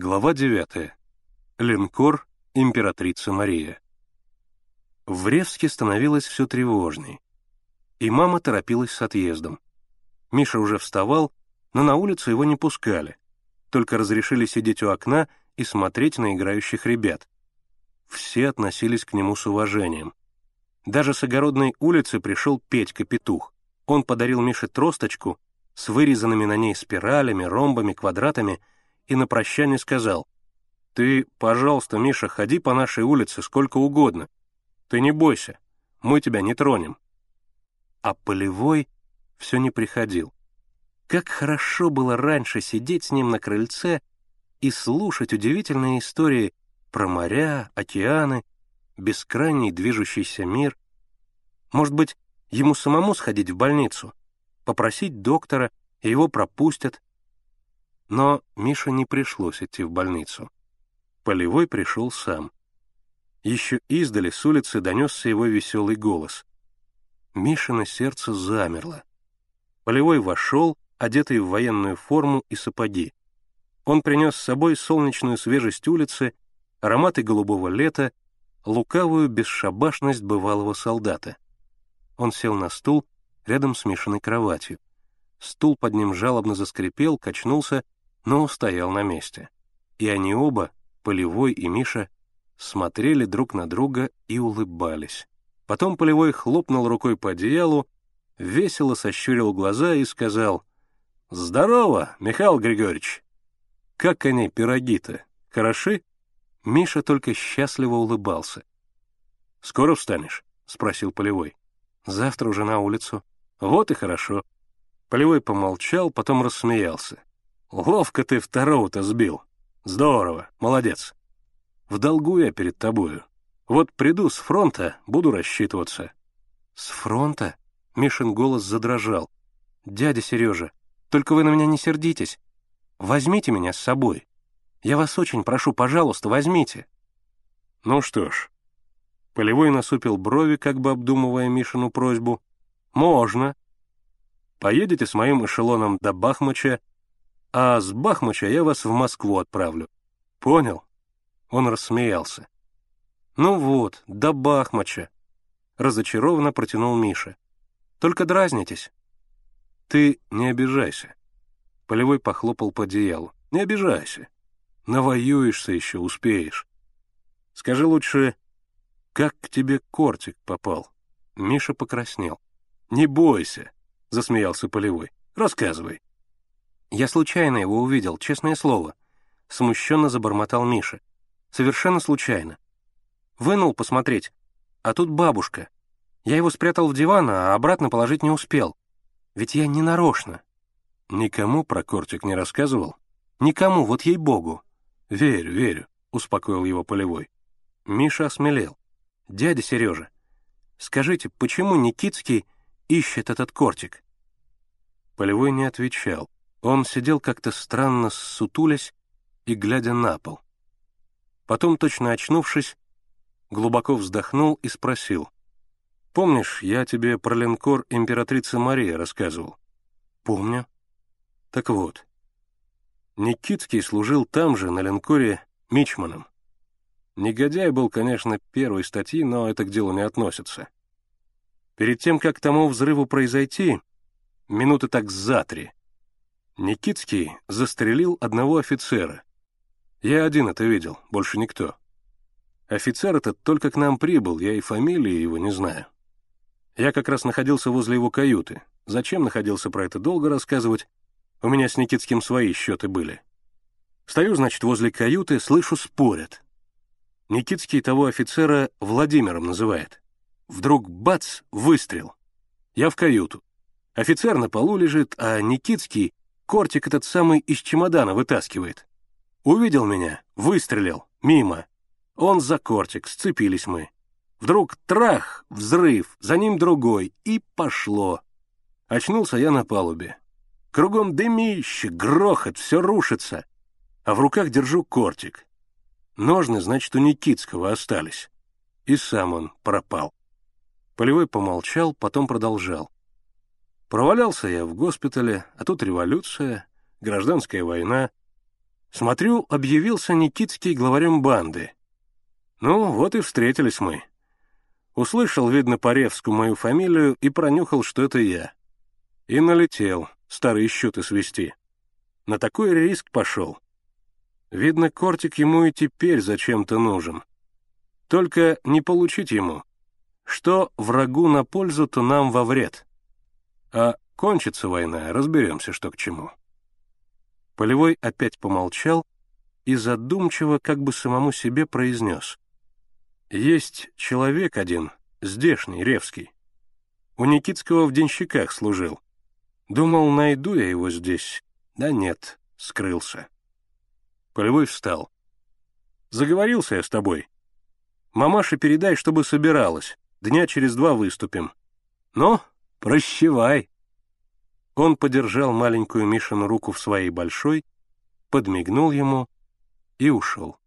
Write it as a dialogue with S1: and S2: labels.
S1: Глава 9. Линкор «Императрица Мария». В Ревске становилось все тревожней. И мама торопилась с отъездом. Миша уже вставал, но на улицу его не пускали. Только разрешили сидеть у окна и смотреть на играющих ребят. Все относились к нему с уважением. Даже с огородной улицы пришел Петька-петух. Он подарил Мише тросточку с вырезанными на ней спиралями, ромбами, квадратами — и на прощание сказал, «Ты, пожалуйста, Миша, ходи по нашей улице сколько угодно. Ты не бойся, мы тебя не тронем». А Полевой все не приходил. Как хорошо было раньше сидеть с ним на крыльце и слушать удивительные истории про моря, океаны, бескрайний движущийся мир. Может быть, ему самому сходить в больницу, попросить доктора, и его пропустят, но Мише не пришлось идти в больницу. Полевой пришел сам. Еще издали с улицы донесся его веселый голос. Мишина сердце замерло. Полевой вошел, одетый в военную форму и сапоги. Он принес с собой солнечную свежесть улицы, ароматы голубого лета, лукавую бесшабашность бывалого солдата. Он сел на стул рядом с Мишиной кроватью. Стул под ним жалобно заскрипел, качнулся но стоял на месте. И они оба, Полевой и Миша, смотрели друг на друга и улыбались. Потом Полевой хлопнул рукой по одеялу, весело сощурил глаза и сказал «Здорово, Михаил Григорьевич! Как они, пироги-то, хороши?» Миша только счастливо улыбался. «Скоро встанешь?» — спросил Полевой. «Завтра уже на улицу». «Вот и хорошо». Полевой помолчал, потом рассмеялся. Ловко ты второго-то сбил. Здорово, молодец. В долгу я перед тобою. Вот приду с фронта, буду рассчитываться». «С фронта?» — Мишин голос задрожал. «Дядя Сережа, только вы на меня не сердитесь. Возьмите меня с собой. Я вас очень прошу, пожалуйста, возьмите». «Ну что ж». Полевой насупил брови, как бы обдумывая Мишину просьбу. «Можно. Поедете с моим эшелоном до Бахмача а с Бахмача я вас в Москву отправлю. Понял?» Он рассмеялся. «Ну вот, до Бахмача», — разочарованно протянул Миша. «Только дразнитесь». «Ты не обижайся». Полевой похлопал по одеялу. «Не обижайся. Навоюешься еще, успеешь. Скажи лучше, как к тебе кортик попал?» Миша покраснел. «Не бойся», — засмеялся Полевой. «Рассказывай». «Я случайно его увидел, честное слово», — смущенно забормотал Миша. «Совершенно случайно. Вынул посмотреть, а тут бабушка. Я его спрятал в диван, а обратно положить не успел. Ведь я не нарочно». «Никому про кортик не рассказывал?» «Никому, вот ей-богу». «Верю, верю», — успокоил его Полевой. Миша осмелел. «Дядя Сережа, скажите, почему Никитский ищет этот кортик?» Полевой не отвечал. Он сидел как-то странно сутулясь и глядя на пол. Потом, точно очнувшись, глубоко вздохнул и спросил. «Помнишь, я тебе про линкор императрицы Мария рассказывал?» «Помню». «Так вот, Никитский служил там же, на линкоре, мичманом. Негодяй был, конечно, первой статьи, но это к делу не относится. Перед тем, как тому взрыву произойти, минуты так за три, Никитский застрелил одного офицера. Я один это видел, больше никто. Офицер этот только к нам прибыл, я и фамилии его не знаю. Я как раз находился возле его каюты. Зачем находился, про это долго рассказывать. У меня с Никитским свои счеты были. Стою, значит, возле каюты, слышу, спорят. Никитский того офицера Владимиром называет. Вдруг бац, выстрел. Я в каюту. Офицер на полу лежит, а Никитский Кортик этот самый из чемодана вытаскивает. Увидел меня, выстрелил, мимо. Он за кортик, сцепились мы. Вдруг трах, взрыв, за ним другой, и пошло. Очнулся я на палубе. Кругом дымище, грохот, все рушится. А в руках держу кортик. Ножны, значит, у Никитского остались. И сам он пропал. Полевой помолчал, потом продолжал. Провалялся я в госпитале, а тут революция, гражданская война. Смотрю, объявился Никитский главарем банды. Ну, вот и встретились мы. Услышал, видно, по Ревску мою фамилию и пронюхал, что это я. И налетел, старые счеты свести. На такой риск пошел. Видно, кортик ему и теперь зачем-то нужен. Только не получить ему. Что врагу на пользу, то нам во вред. А кончится война, разберемся, что к чему. Полевой опять помолчал и задумчиво, как бы самому себе произнес. Есть человек один, здешний, Ревский. У Никитского в денщиках служил. Думал, найду я его здесь. Да нет, скрылся. Полевой встал. Заговорился я с тобой. Мамаше передай, чтобы собиралась. Дня через два выступим. Но прощевай. Он подержал маленькую Мишину руку в своей большой, подмигнул ему и ушел.